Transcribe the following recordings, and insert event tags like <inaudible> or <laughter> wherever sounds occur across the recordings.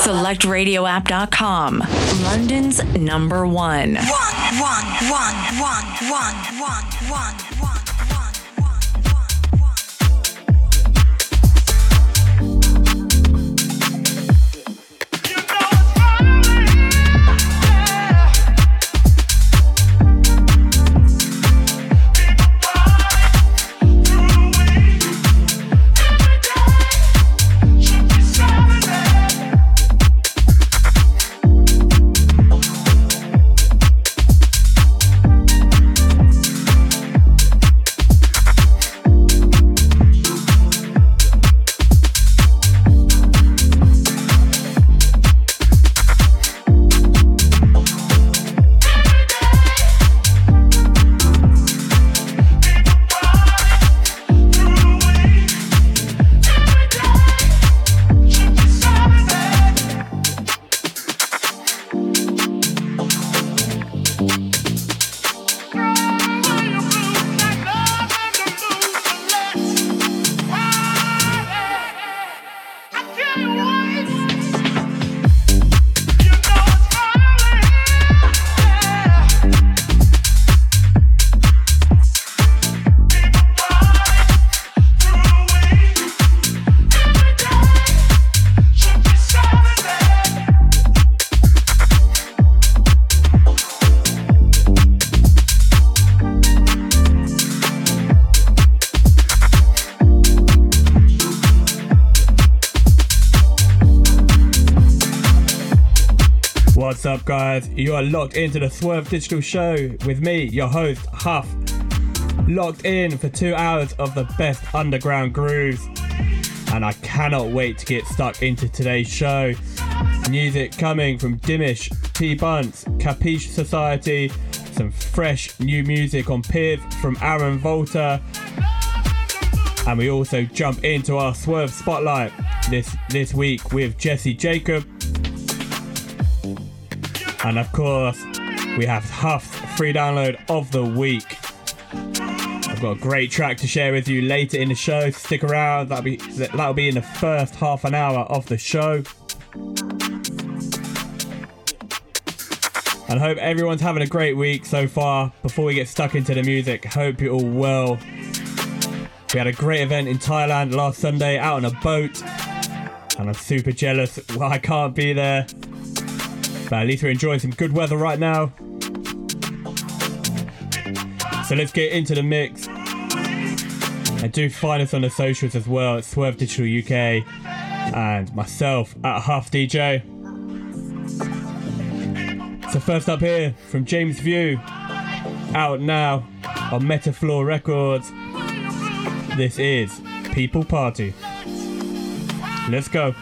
SelectRadioApp.com, London's number one. One, one, one, one, one, one, one, one. Guys? You are locked into the Swerve Digital Show with me, your host, Huff. Locked in for two hours of the best underground grooves. And I cannot wait to get stuck into today's show. Music coming from Dimish, T Bunts, Capiche Society, some fresh new music on Piv from Aaron Volta. And we also jump into our Swerve Spotlight this, this week with Jesse Jacob and of course, we have Huff's free download of the week. I've got a great track to share with you later in the show. Stick around. That'll be that'll be in the first half an hour of the show. And hope everyone's having a great week so far. Before we get stuck into the music, hope you're all well. We had a great event in Thailand last Sunday out on a boat. And I'm super jealous. Well, <laughs> I can't be there. But at least we're enjoying some good weather right now. So let's get into the mix. And do find us on the socials as well at Swerve Digital UK and myself at Huff DJ. So first up here from James View, out now on Metafloor Records. This is People Party. Let's go.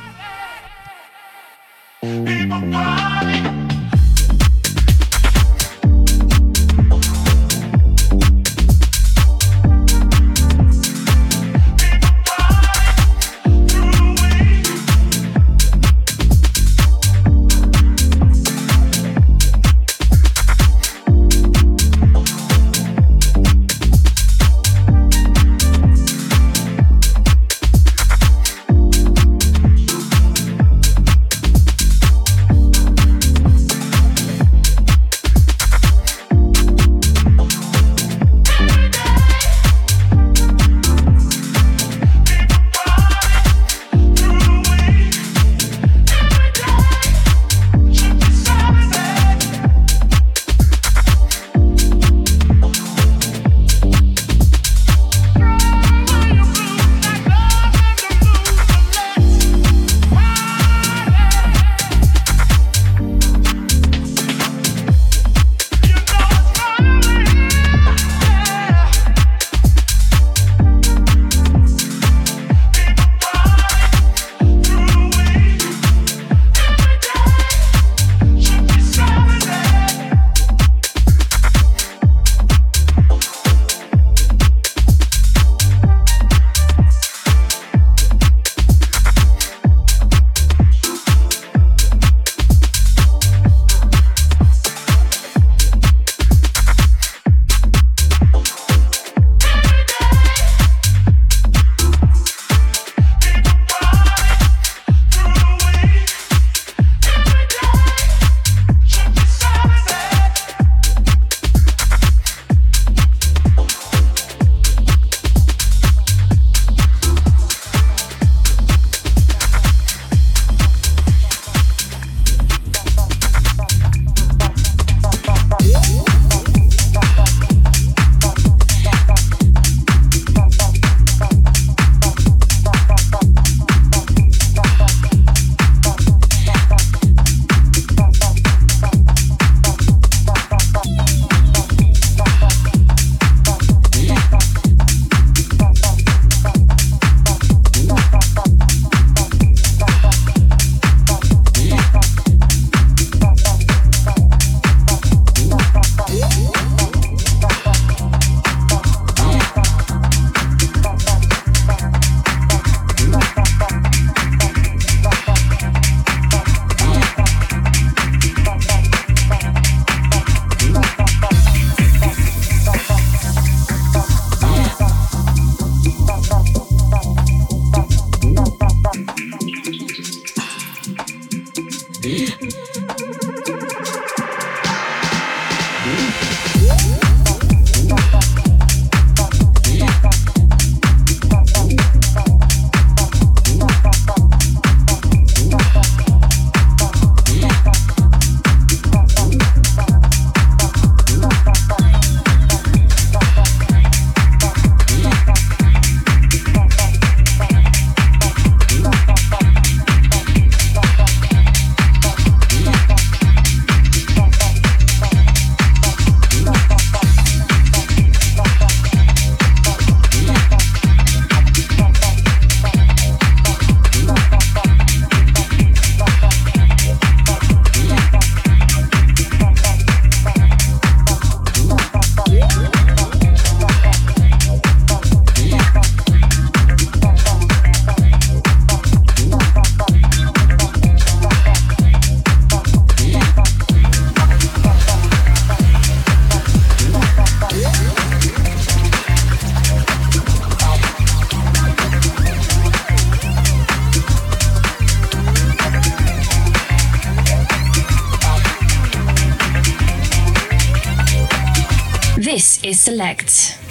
Select.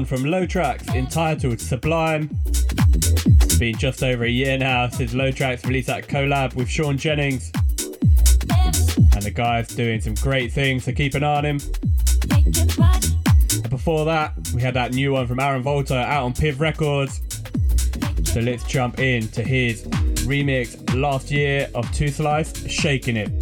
One from Low Tracks entitled Sublime. It's been just over a year now since Low Tracks released that collab with Sean Jennings. And the guy's doing some great things, so keep an eye on him. And before that, we had that new one from Aaron Volta out on Piv Records. So let's jump in to his remix last year of Two Slice, Shaking It.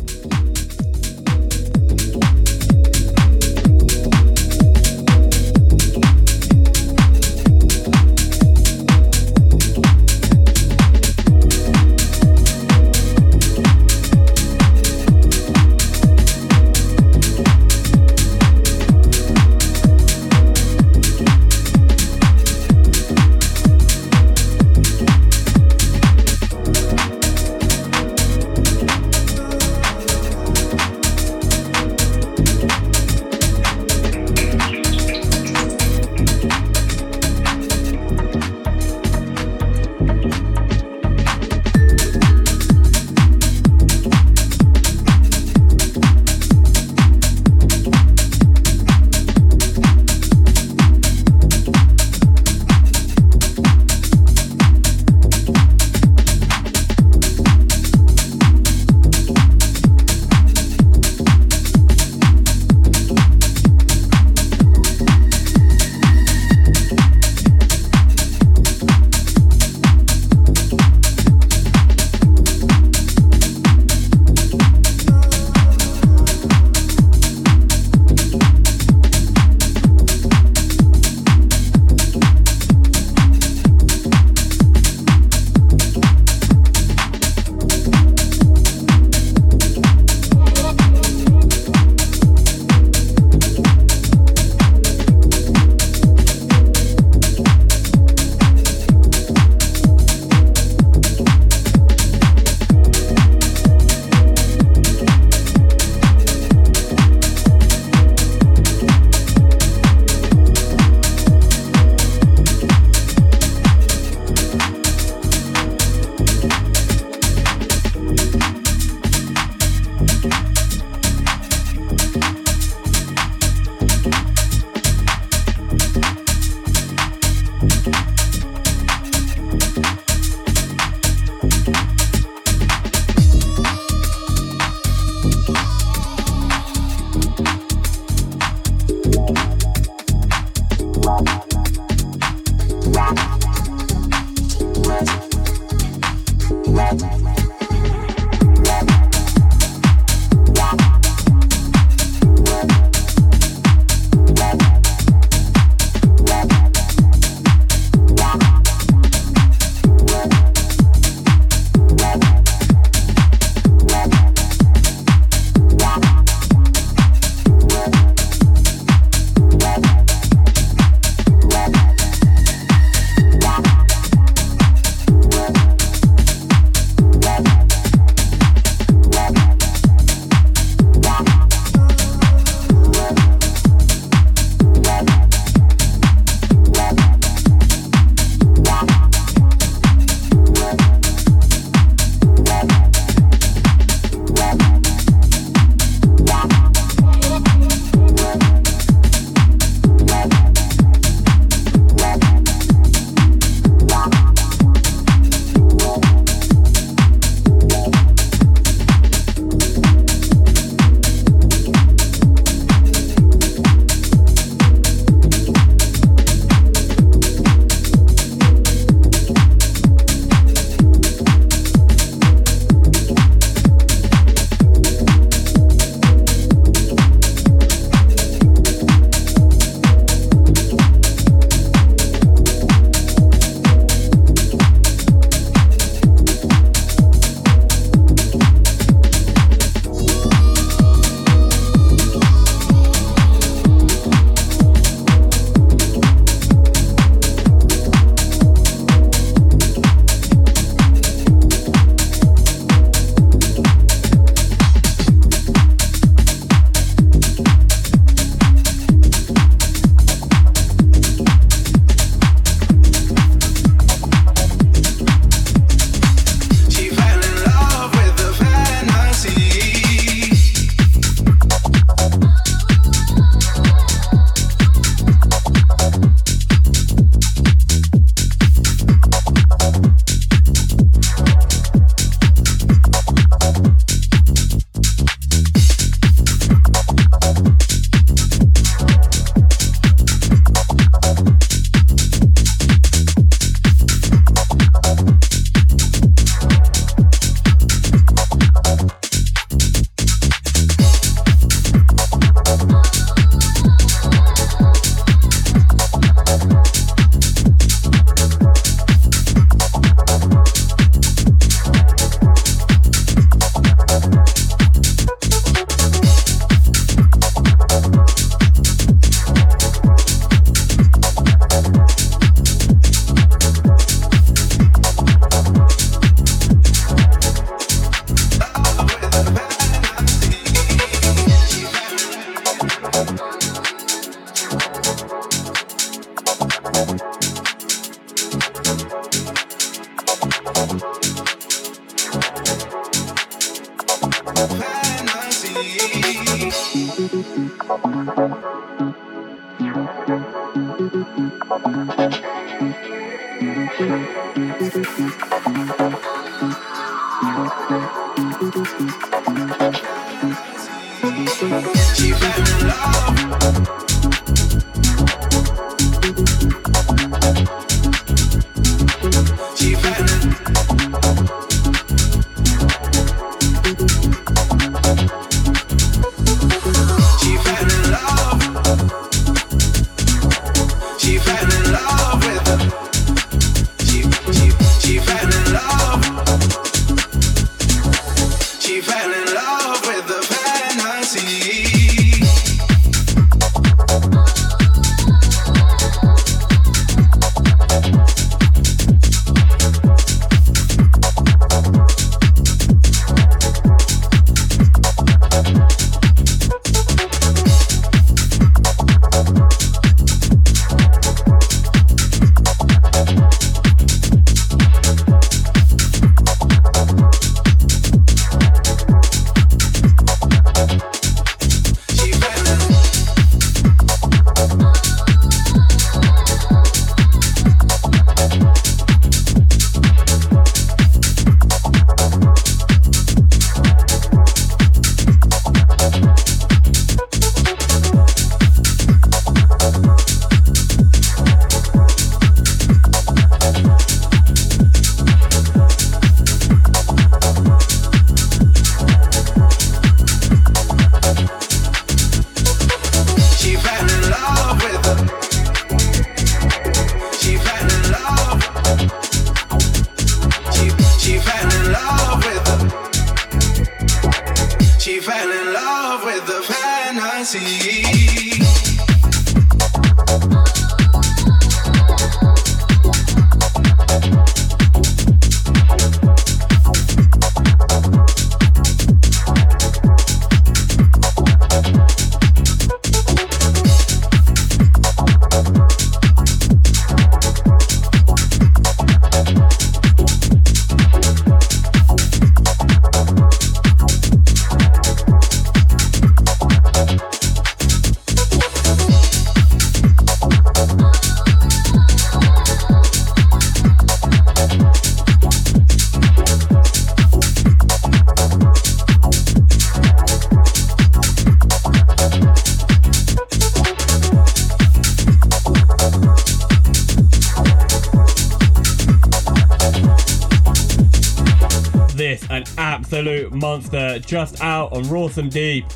Monster just out on Rawsome Deep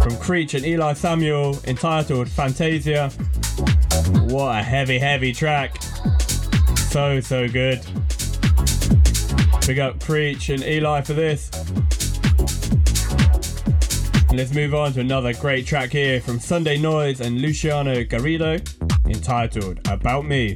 from Creech and Eli Samuel entitled Fantasia. What a heavy, heavy track. So, so good. Big up Creech and Eli for this. let's move on to another great track here from Sunday Noise and Luciano Garrido entitled About Me.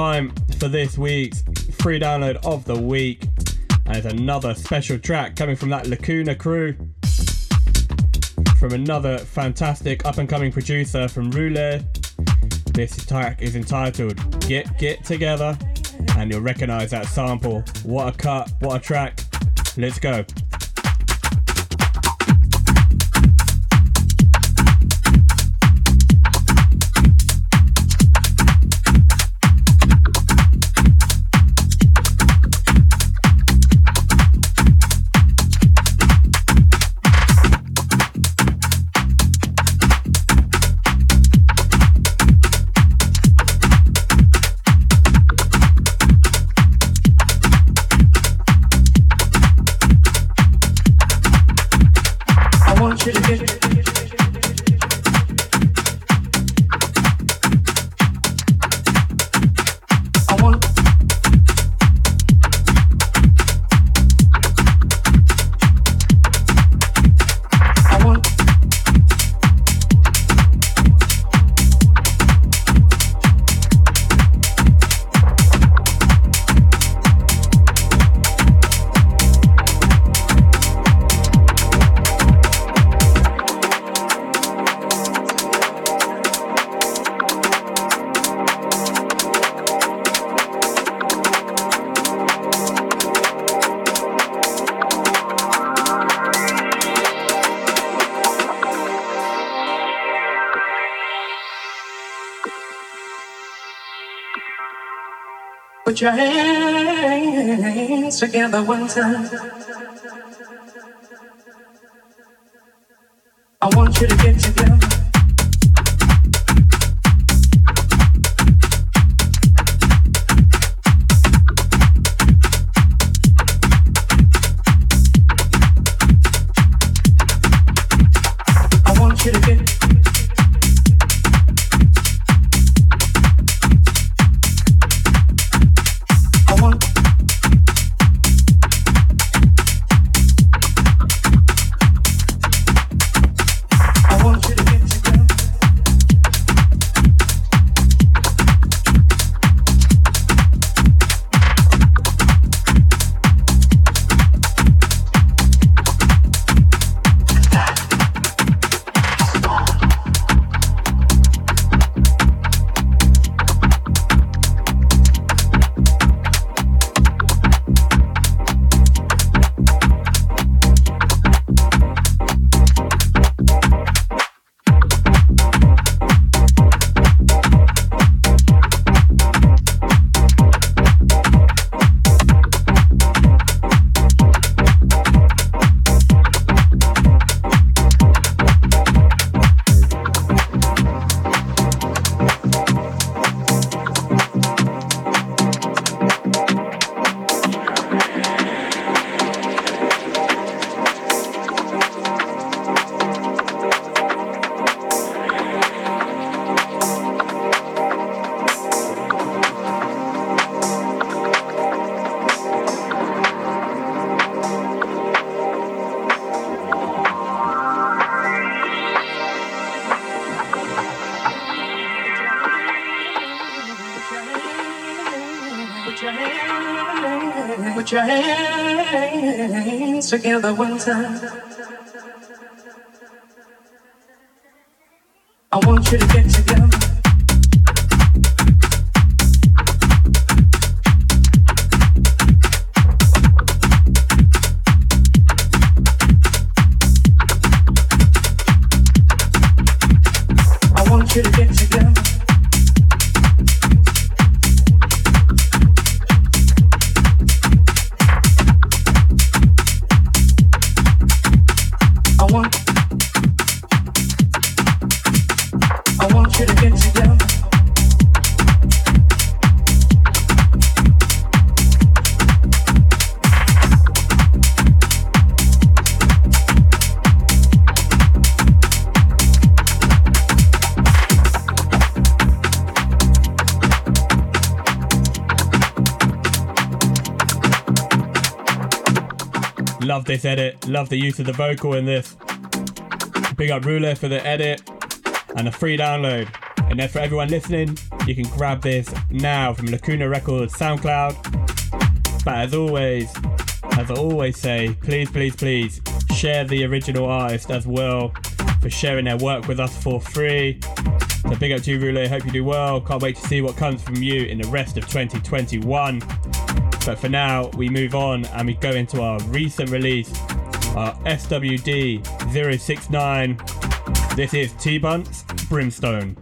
Time for this week's free download of the week. And it's another special track coming from that Lacuna crew. From another fantastic up and coming producer from Roulette. This track is entitled Get Get Together. And you'll recognize that sample. What a cut, what a track. Let's go. Your hands together one time. Together one time. This edit. Love the use of the vocal in this. Big up Ruler for the edit and a free download. And then for everyone listening, you can grab this now from Lacuna Records SoundCloud. But as always, as I always say, please, please, please share the original artist as well for sharing their work with us for free. So big up to you, Rule. Hope you do well. Can't wait to see what comes from you in the rest of 2021. But for now, we move on and we go into our recent release, our SWD 069. This is T Bunts Brimstone.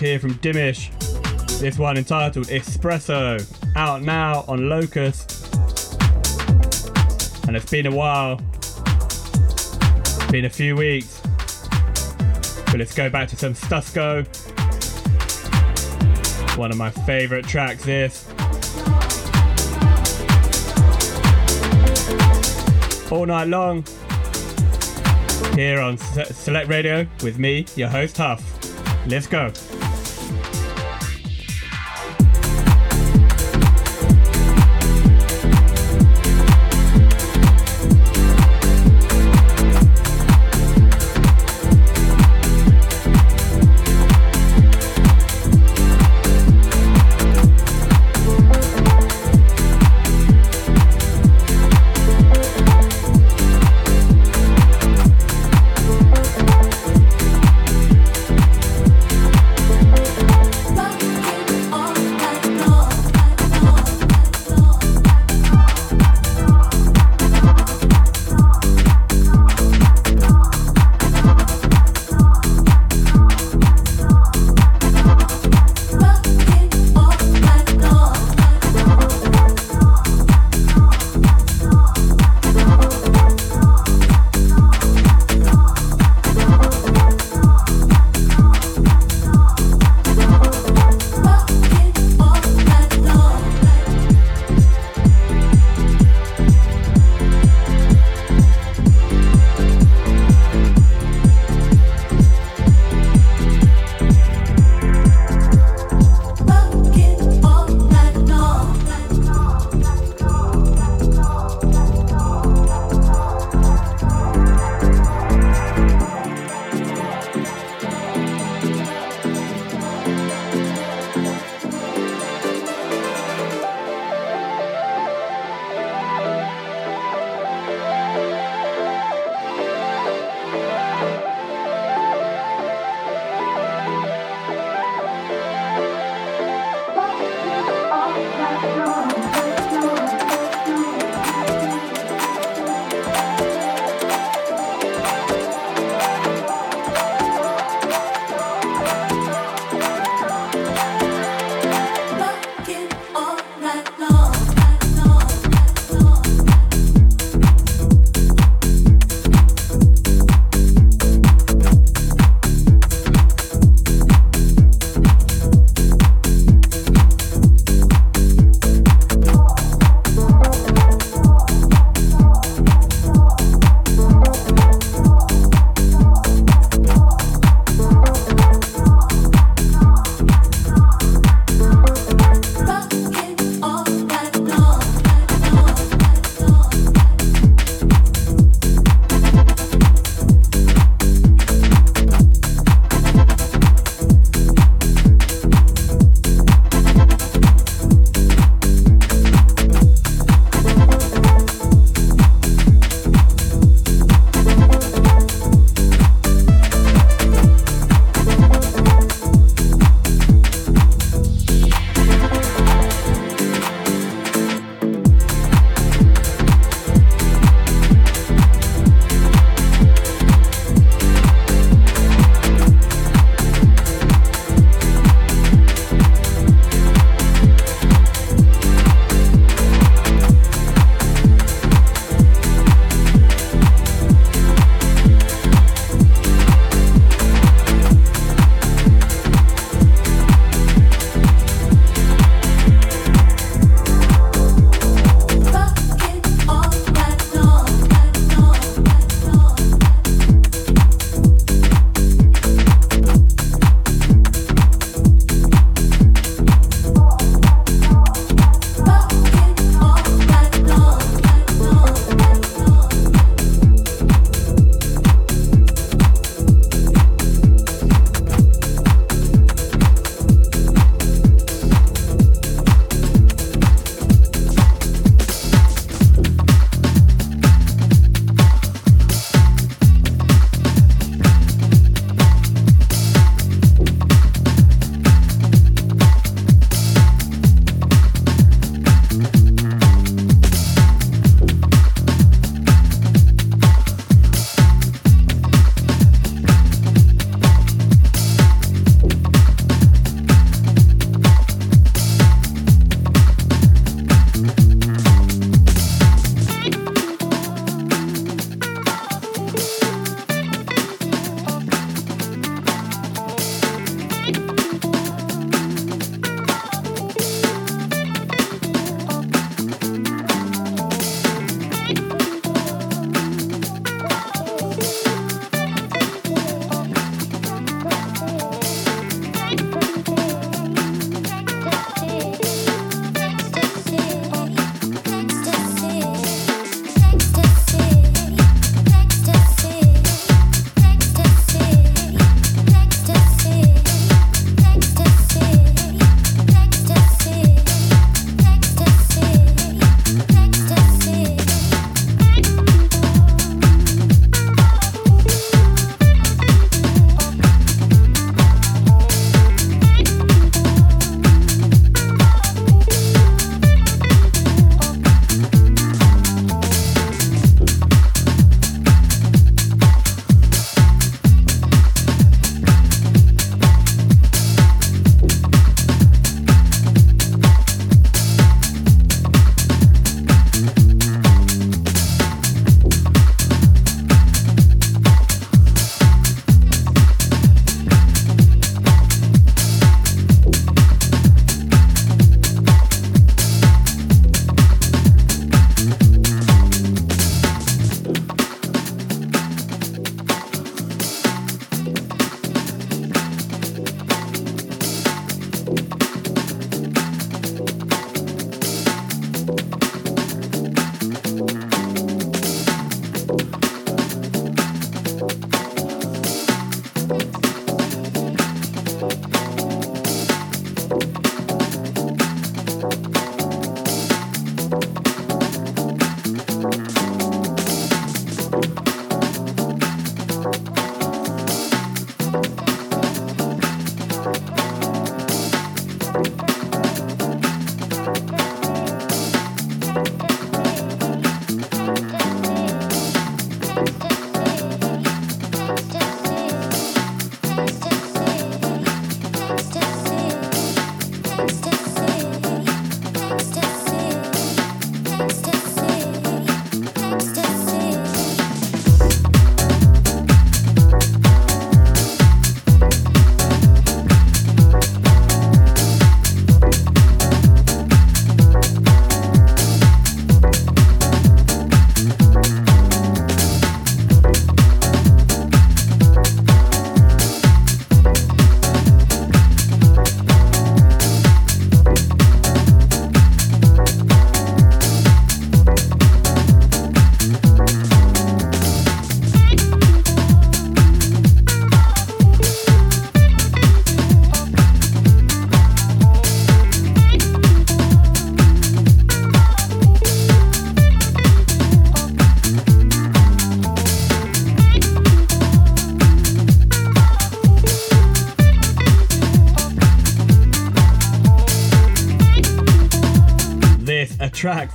Here from Dimish. This one entitled Espresso, out now on Locust. And it's been a while, been a few weeks. But let's go back to some Stusco. One of my favourite tracks, this. all night long here on Select Radio with me, your host Huff. Let's go.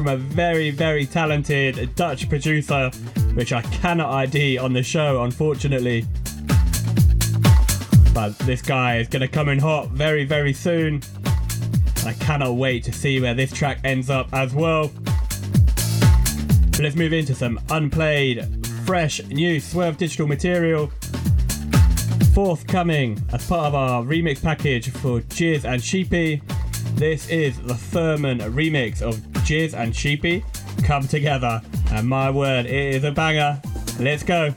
From a very, very talented Dutch producer, which I cannot ID on the show, unfortunately. But this guy is going to come in hot very, very soon. I cannot wait to see where this track ends up as well. But let's move into some unplayed, fresh, new Swerve Digital material. Forthcoming as part of our remix package for Jizz and Sheepy. This is the Thurman remix of Jizz and Sheepy come together. And my word, it is a banger. Let's go.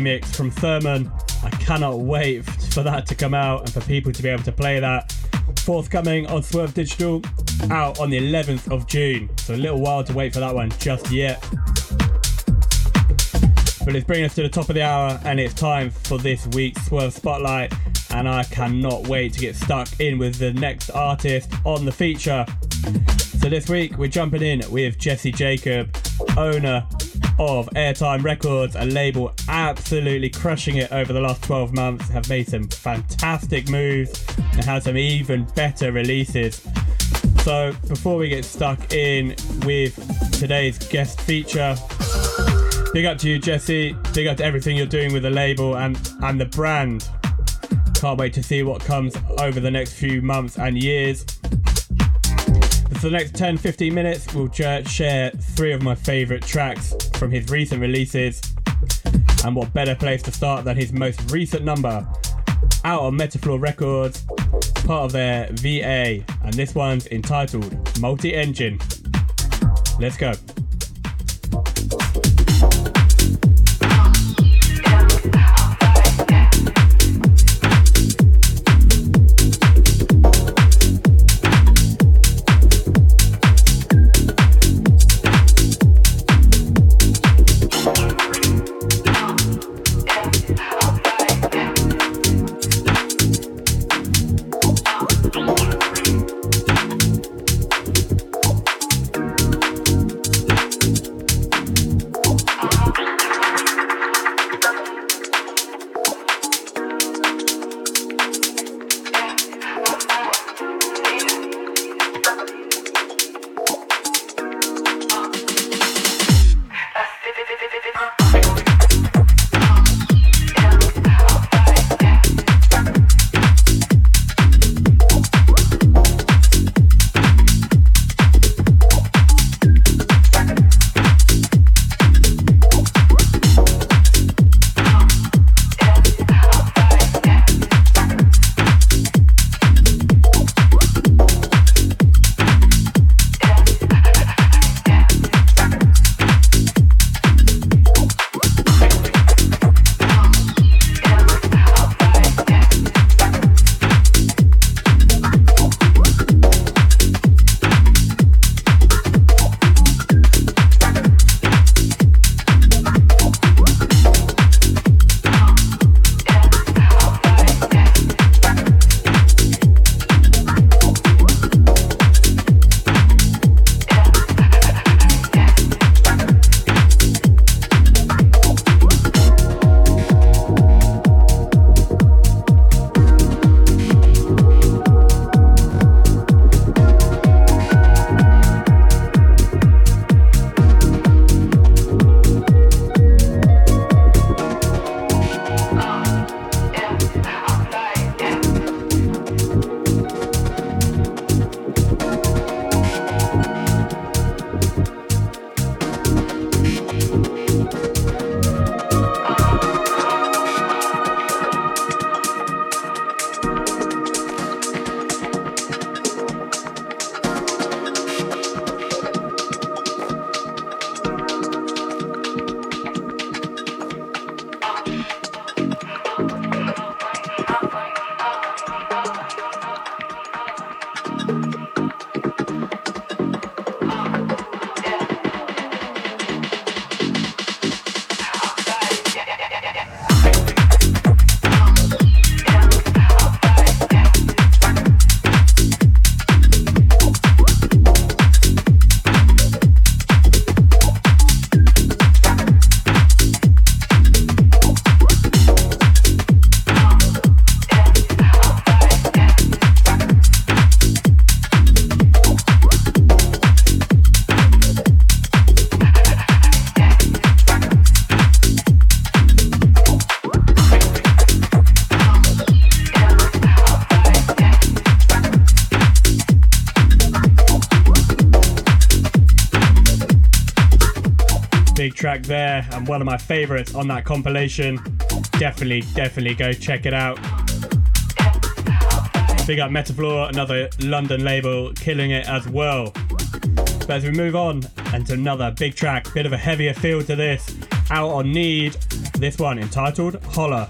Remix from Thurman. I cannot wait for that to come out and for people to be able to play that. Forthcoming on Swerve Digital, out on the 11th of June. So a little while to wait for that one just yet. But it's bringing us to the top of the hour and it's time for this week's Swerve Spotlight. And I cannot wait to get stuck in with the next artist on the feature. So this week we're jumping in with Jesse Jacob, owner of Airtime Records, a label absolutely crushing it over the last 12 months, have made some fantastic moves and had some even better releases. So before we get stuck in with today's guest feature, big up to you, Jesse. Big up to everything you're doing with the label and, and the brand. Can't wait to see what comes over the next few months and years. For the next 10 15 minutes, we'll share three of my favourite tracks from his recent releases. And what better place to start than his most recent number, out on Metafloor Records, part of their VA, and this one's entitled Multi Engine. Let's go. Track there and one of my favorites on that compilation. Definitely, definitely go check it out. Big up Metafloor, another London label, killing it as well. But as we move on and to another big track, bit of a heavier feel to this out on Need. This one entitled Holler.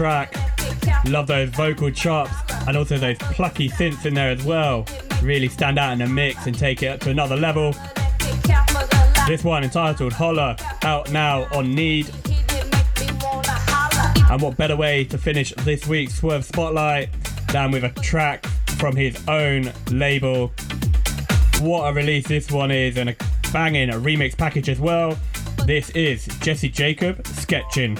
Track. Love those vocal chops and also those plucky synths in there as well. Really stand out in the mix and take it up to another level. This one entitled Holler, out now on Need. And what better way to finish this week's Swerve Spotlight than with a track from his own label. What a release this one is, and a banging a remix package as well. This is Jesse Jacob sketching.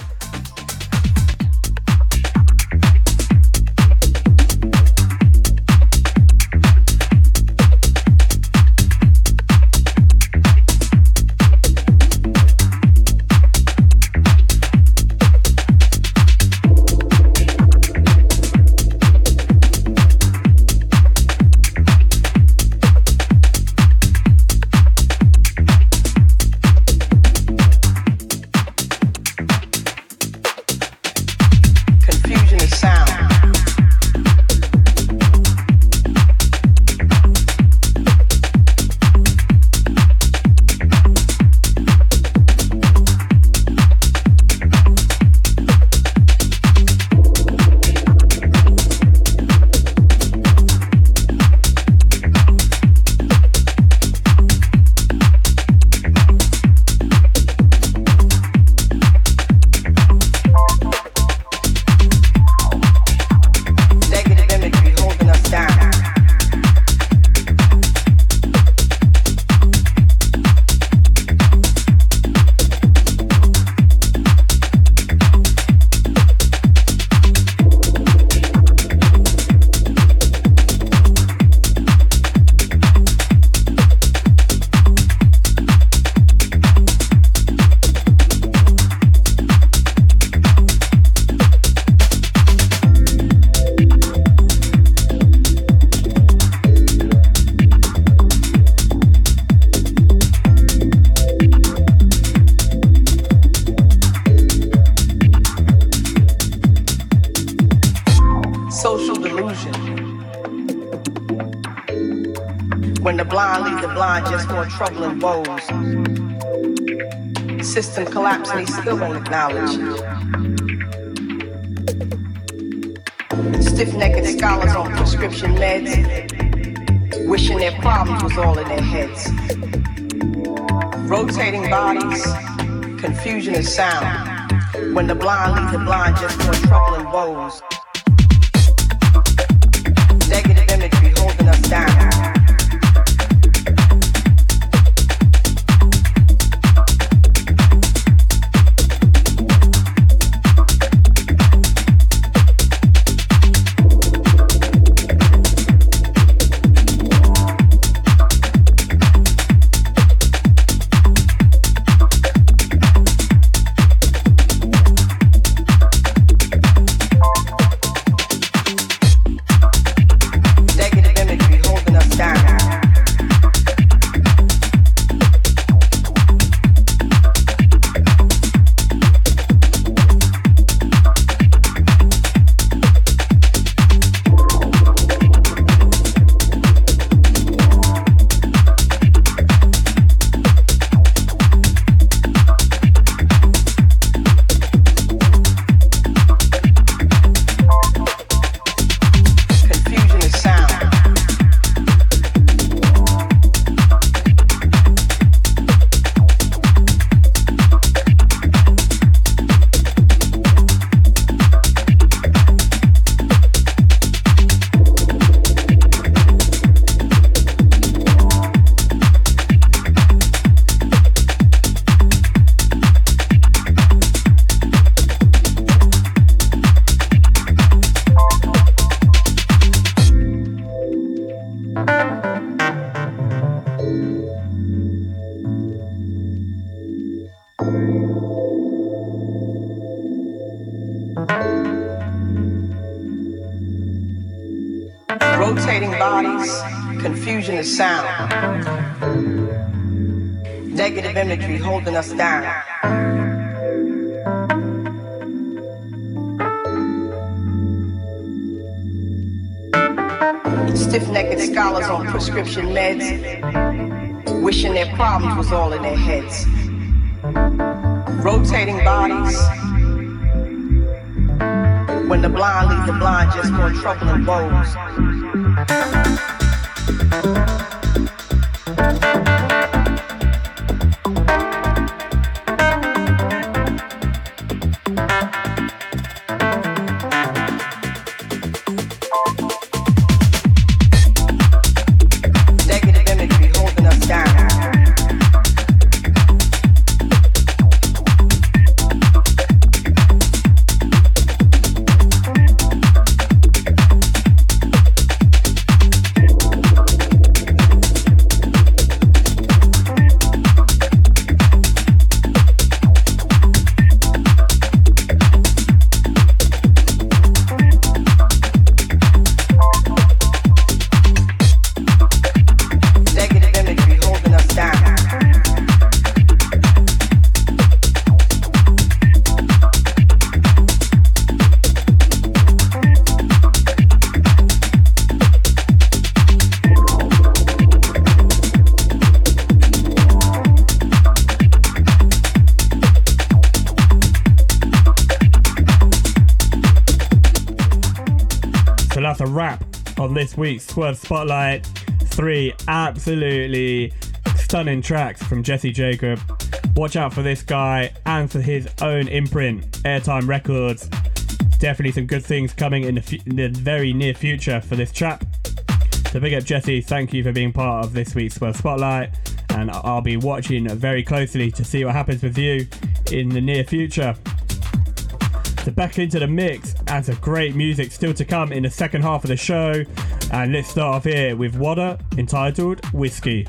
Prescription meds, wishing their problems was all in their heads. Rotating bodies. When the blind lead the blind just for trouble and woes. Música this week's Swerve Spotlight. Three absolutely stunning tracks from Jesse Jacob. Watch out for this guy and for his own imprint, Airtime Records. Definitely some good things coming in the, in the very near future for this chap. So big up Jesse, thank you for being part of this week's Swerve Spotlight. And I'll be watching very closely to see what happens with you in the near future. So back into the mix and some great music still to come in the second half of the show. And let's start off here with Water entitled Whiskey.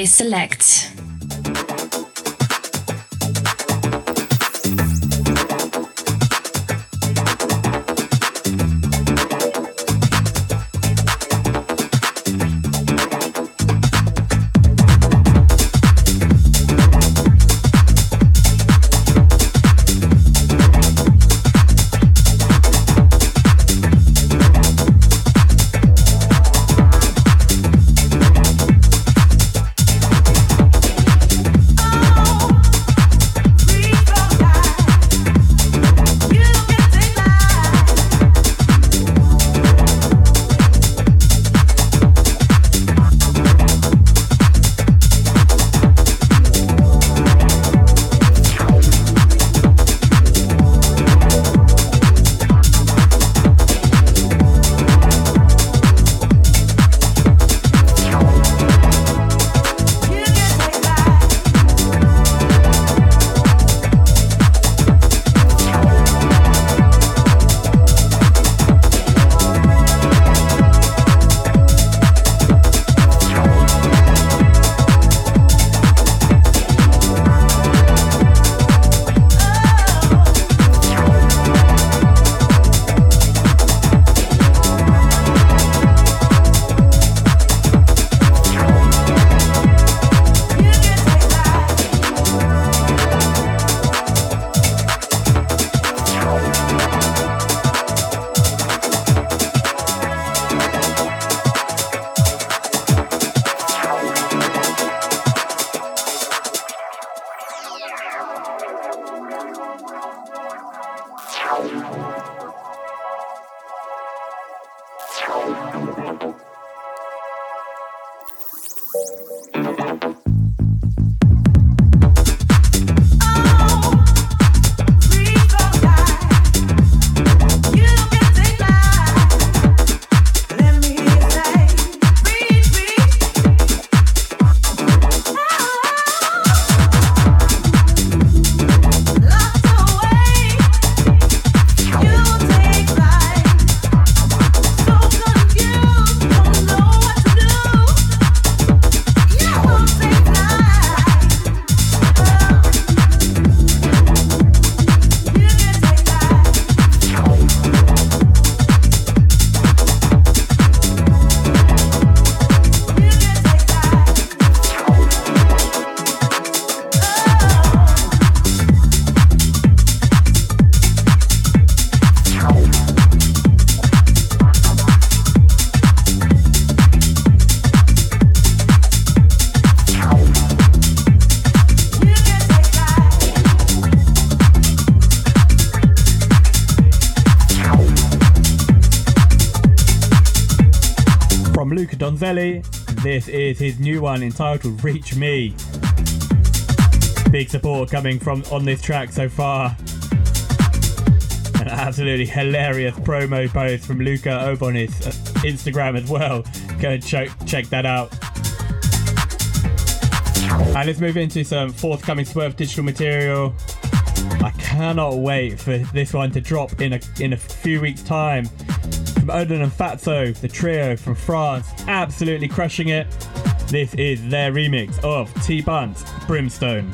Is Select. This is his new one entitled Reach Me. Big support coming from on this track so far. An absolutely hilarious promo post from Luca Obonis uh, Instagram as well. Go and check, check that out. And let's move into some forthcoming Swerve digital material. I cannot wait for this one to drop in a in a few weeks' time from Odin and Fatso, the trio from France, absolutely crushing it. This is their remix of T Bunt's Brimstone.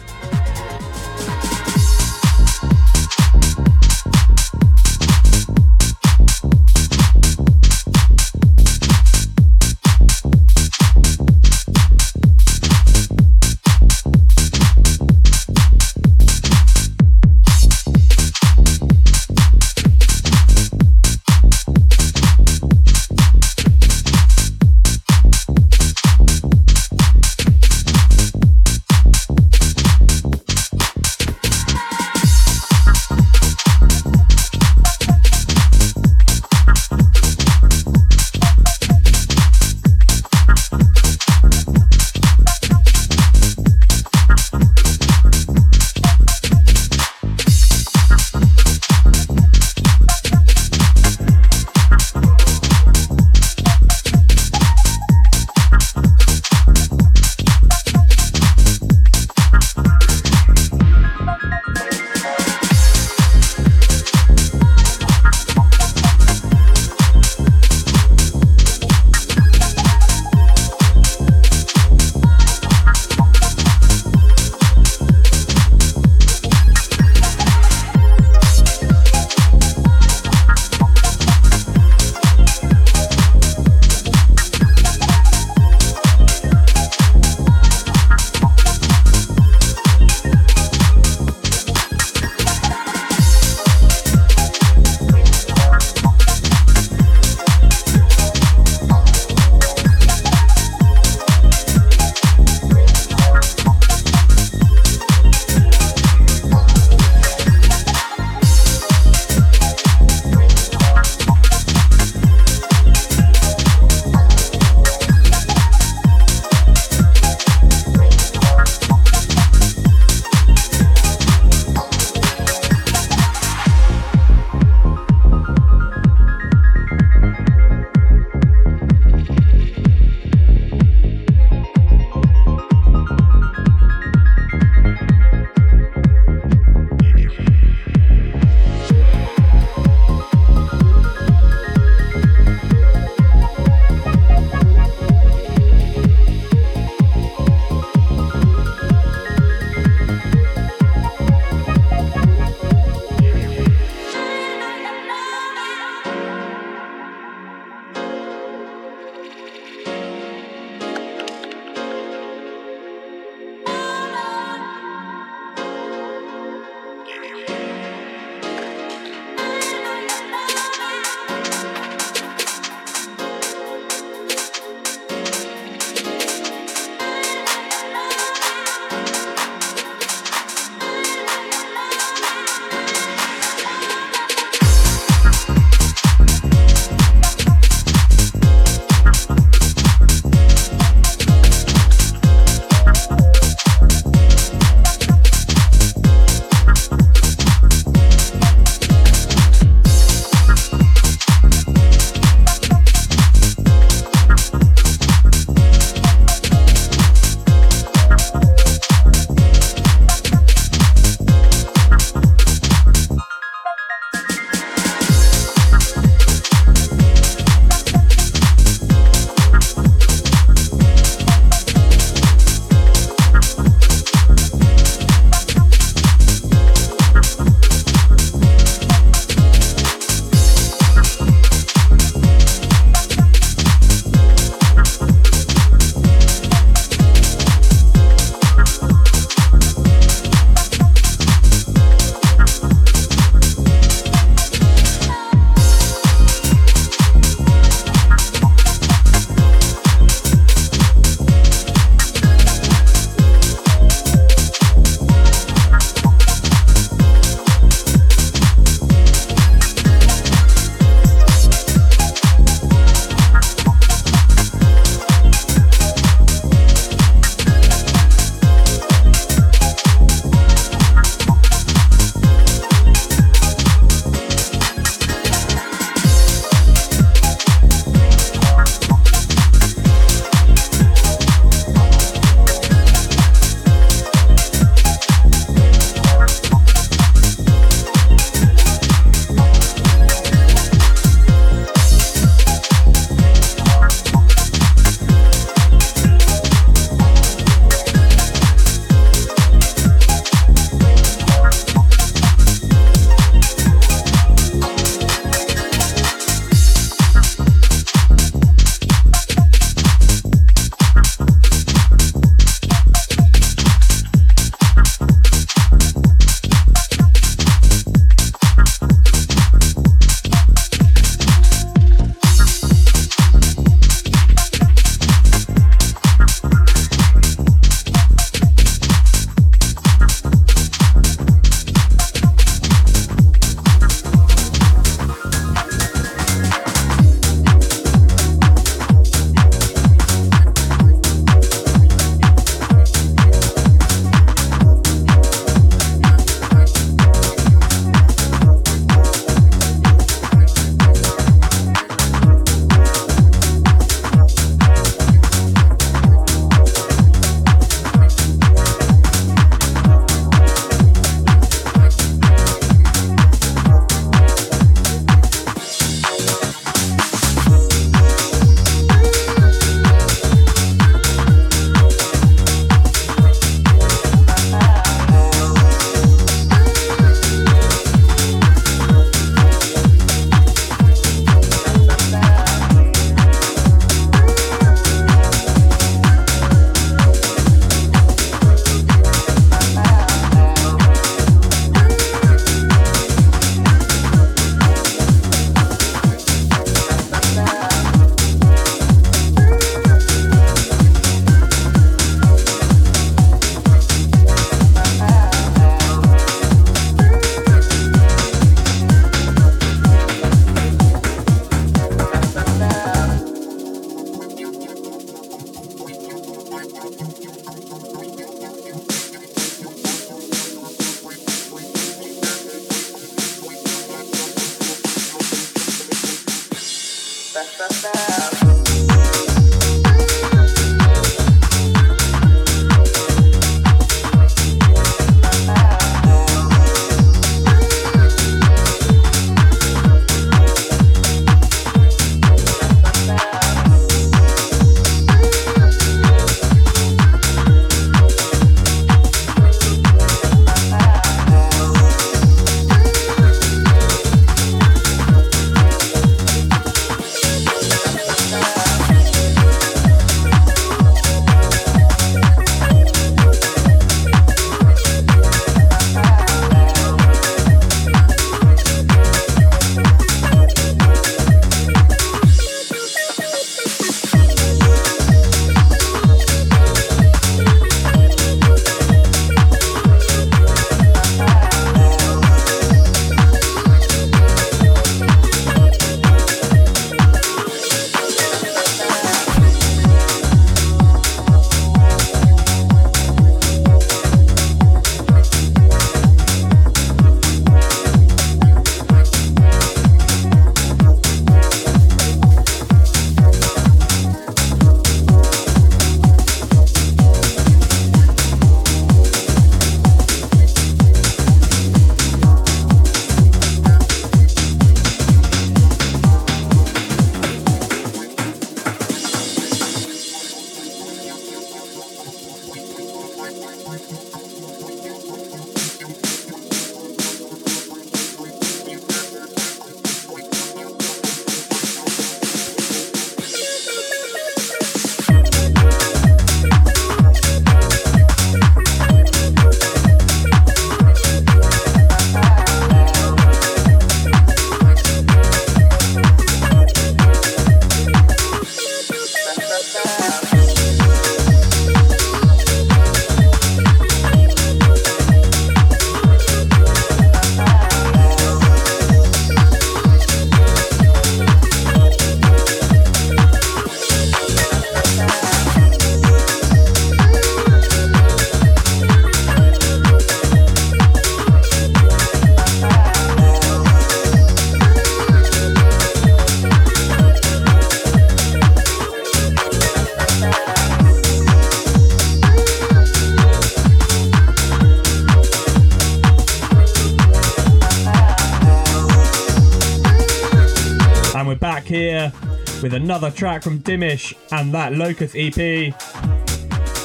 With another track from Dimish and that Locust EP.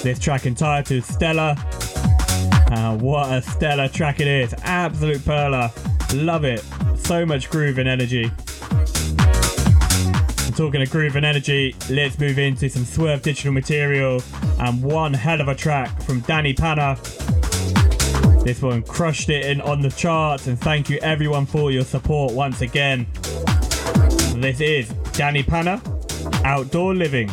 This track entitled Stella. Uh, what a stellar track it is. Absolute perler. Love it. So much groove and energy. And talking of groove and energy, let's move into some Swerve Digital material and one hell of a track from Danny Pana. This one crushed it in on the charts, and thank you everyone for your support once again. This is Danny Pana, Outdoor Living.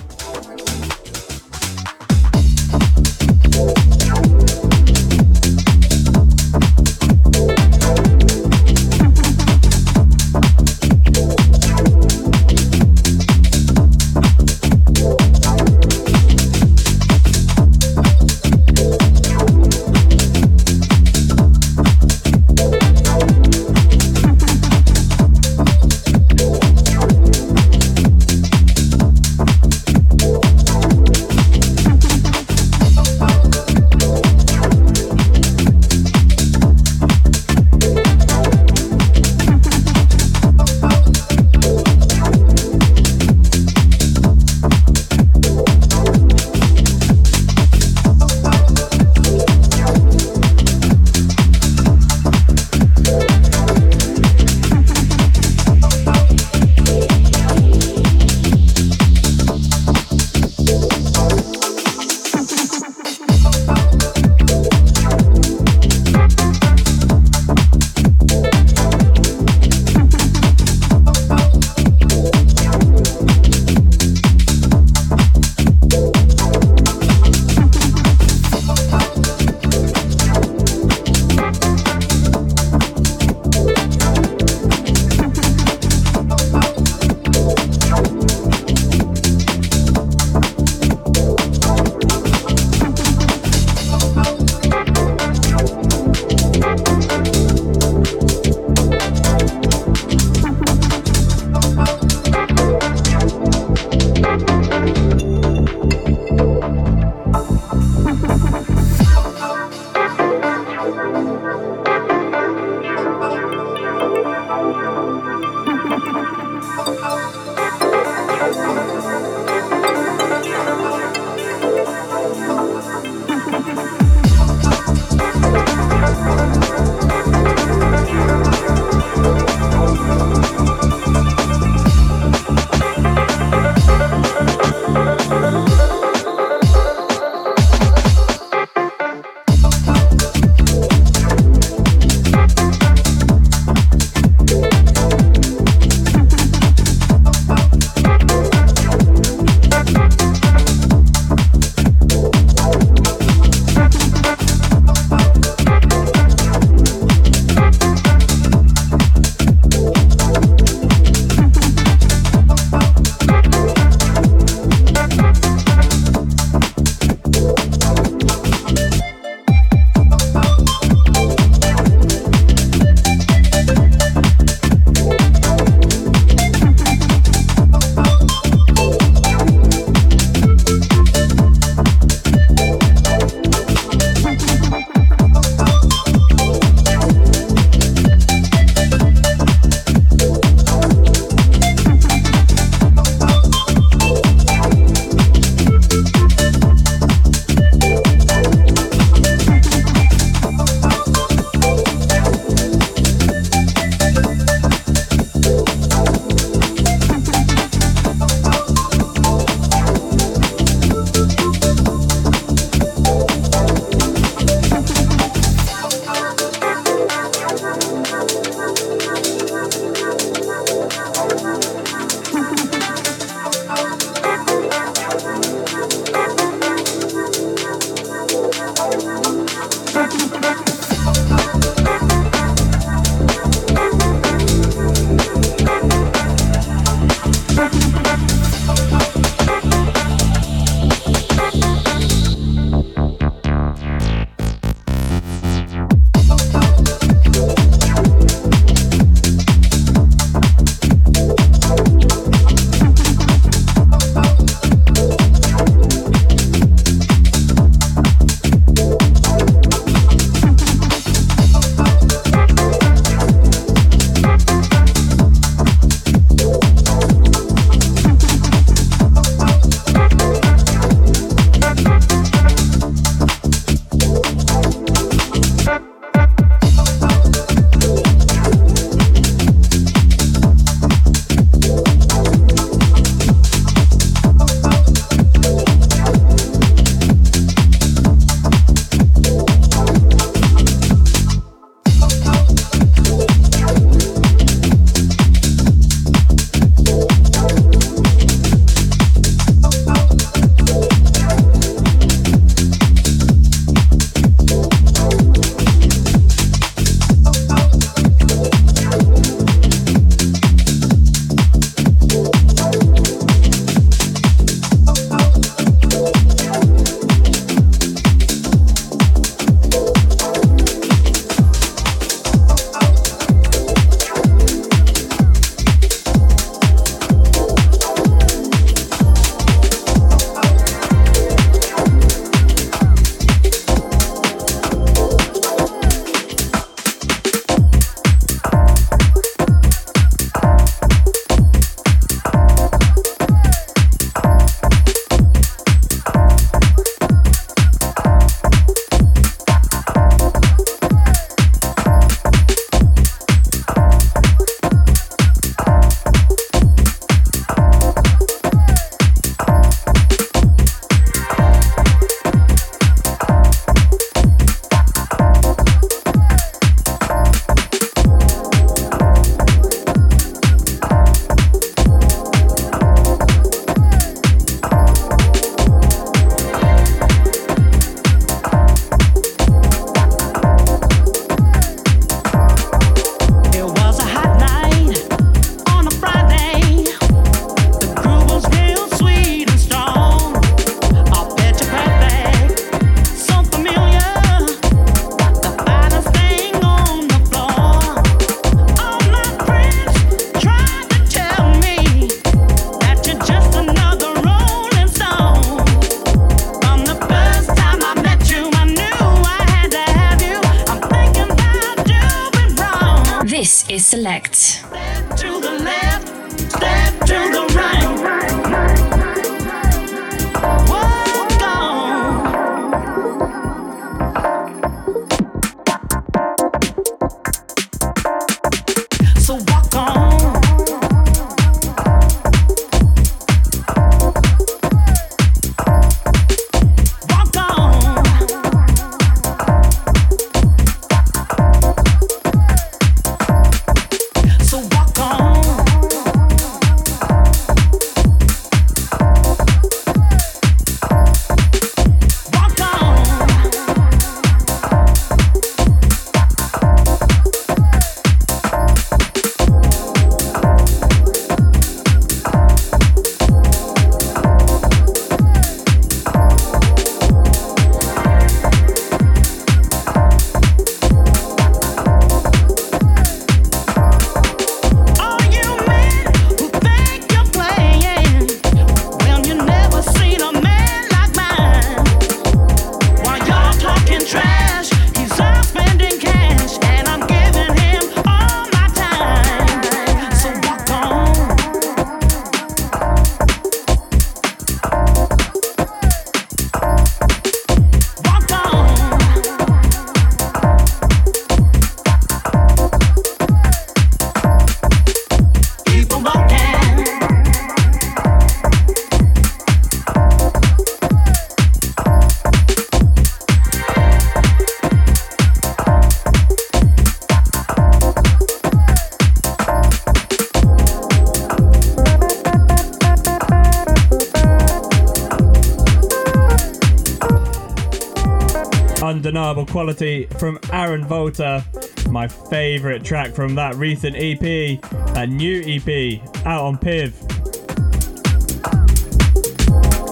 Quality from Aaron Volta. My favourite track from that recent EP, a new EP out on Piv.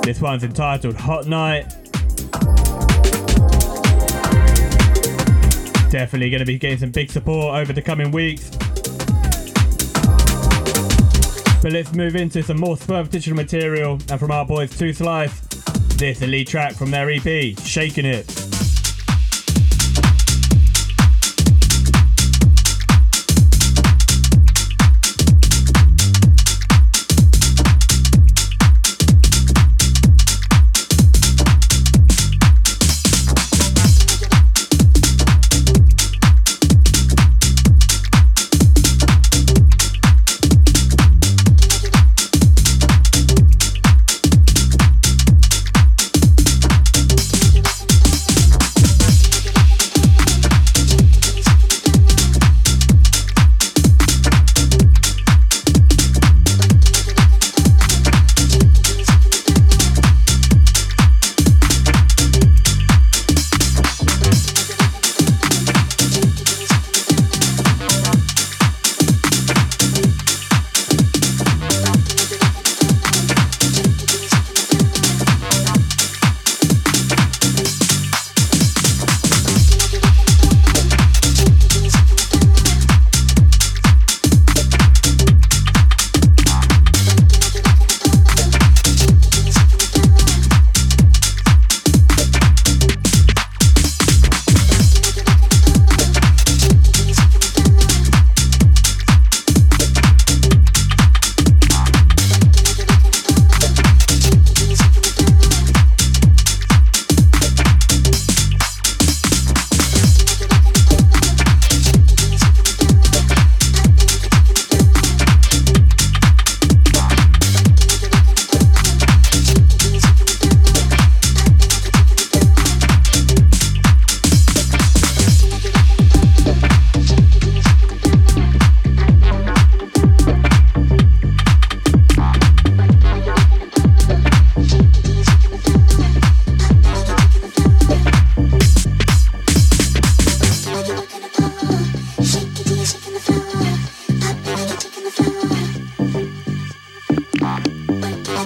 This one's entitled Hot Night. Definitely going to be getting some big support over the coming weeks. But let's move into some more Swerve Digital material and from our boys Two Slice. This elite track from their EP, Shaking It.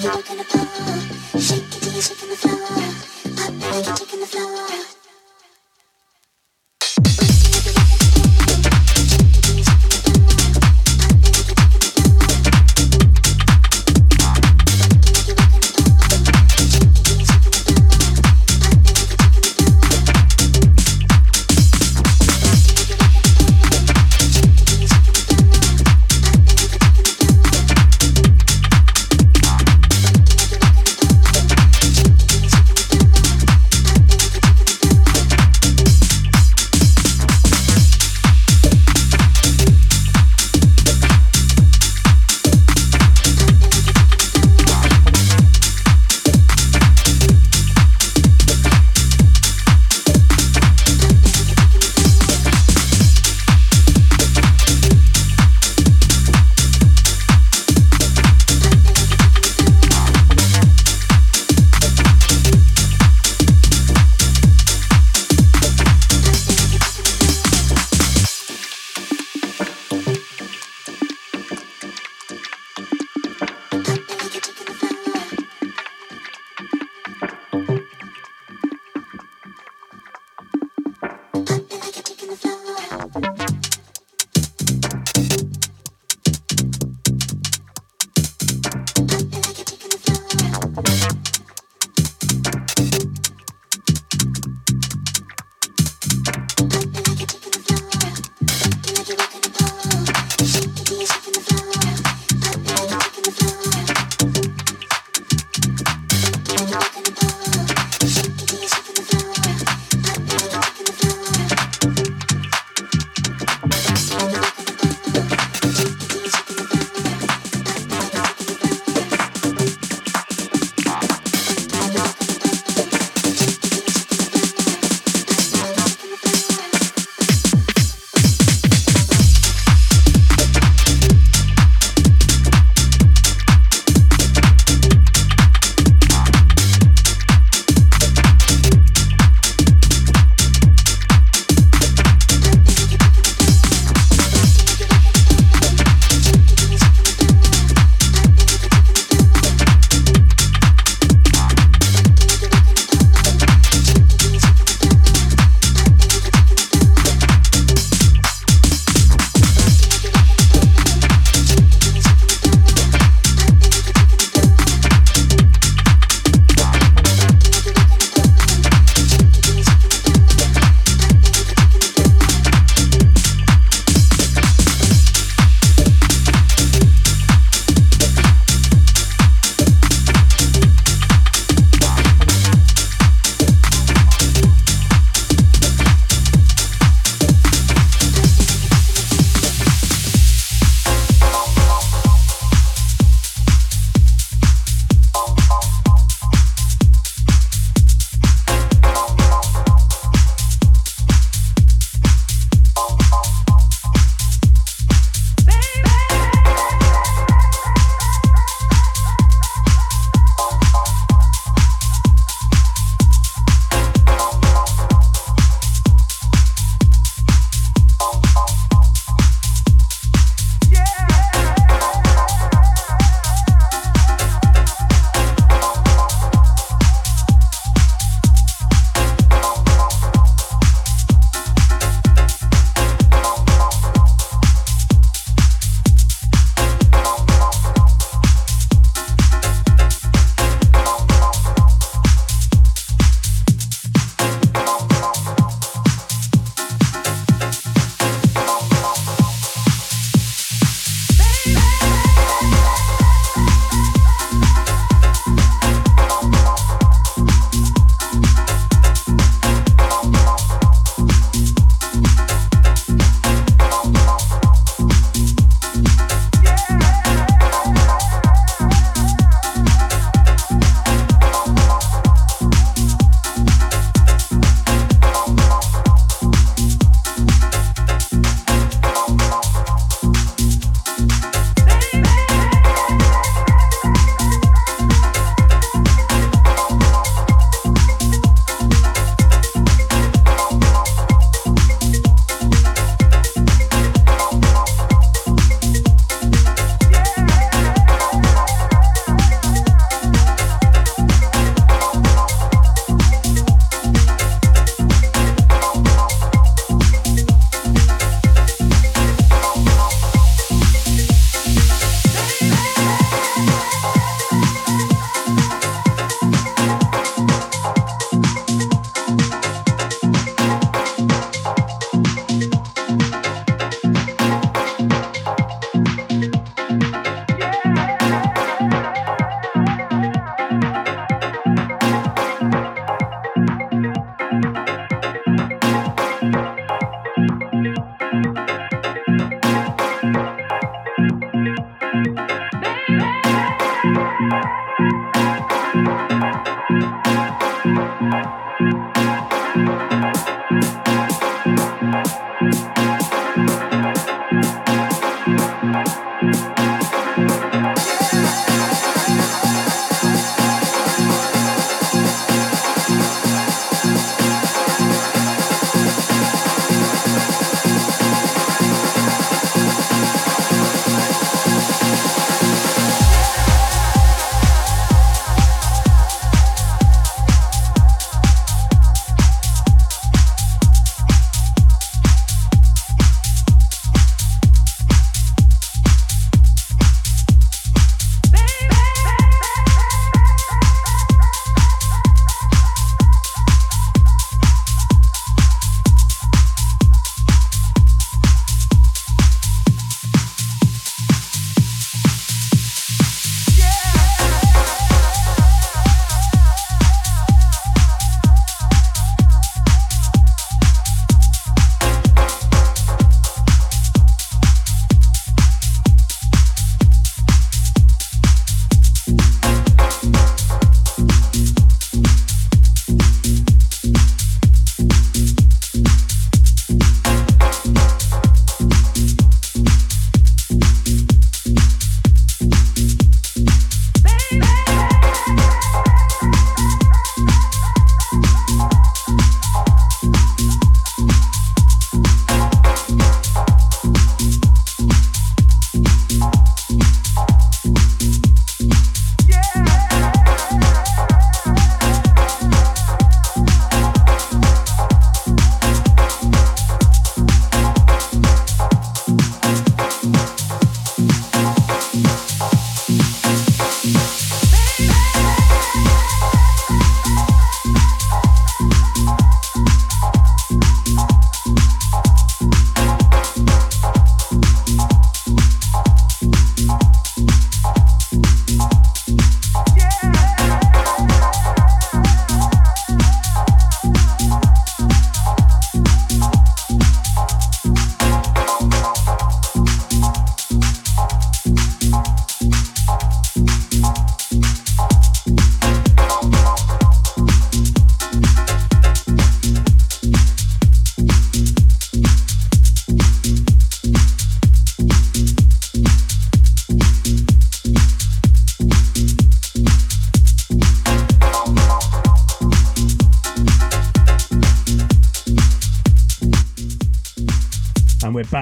talking about?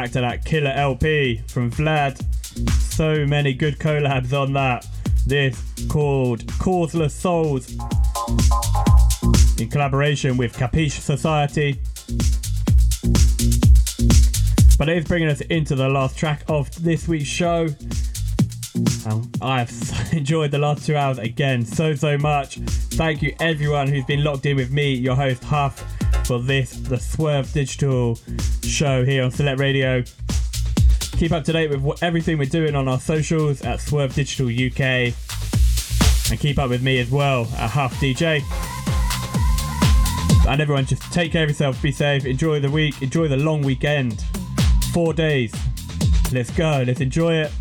Back to that killer LP from Vlad. So many good collabs on that. This called Causeless Souls in collaboration with Capiche Society. But it is bringing us into the last track of this week's show. Um, I've <laughs> enjoyed the last two hours again so, so much. Thank you, everyone who's been locked in with me, your host Huff, for this, the Swerve Digital show here on Select Radio. Keep up to date with everything we're doing on our socials at Swerve Digital UK. And keep up with me as well at Huff DJ. And everyone, just take care of yourself, be safe, enjoy the week, enjoy the long weekend. Four days. Let's go, let's enjoy it.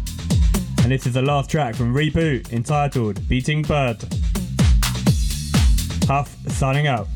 And this is the last track from Reboot entitled Beating Bird. Huff signing out.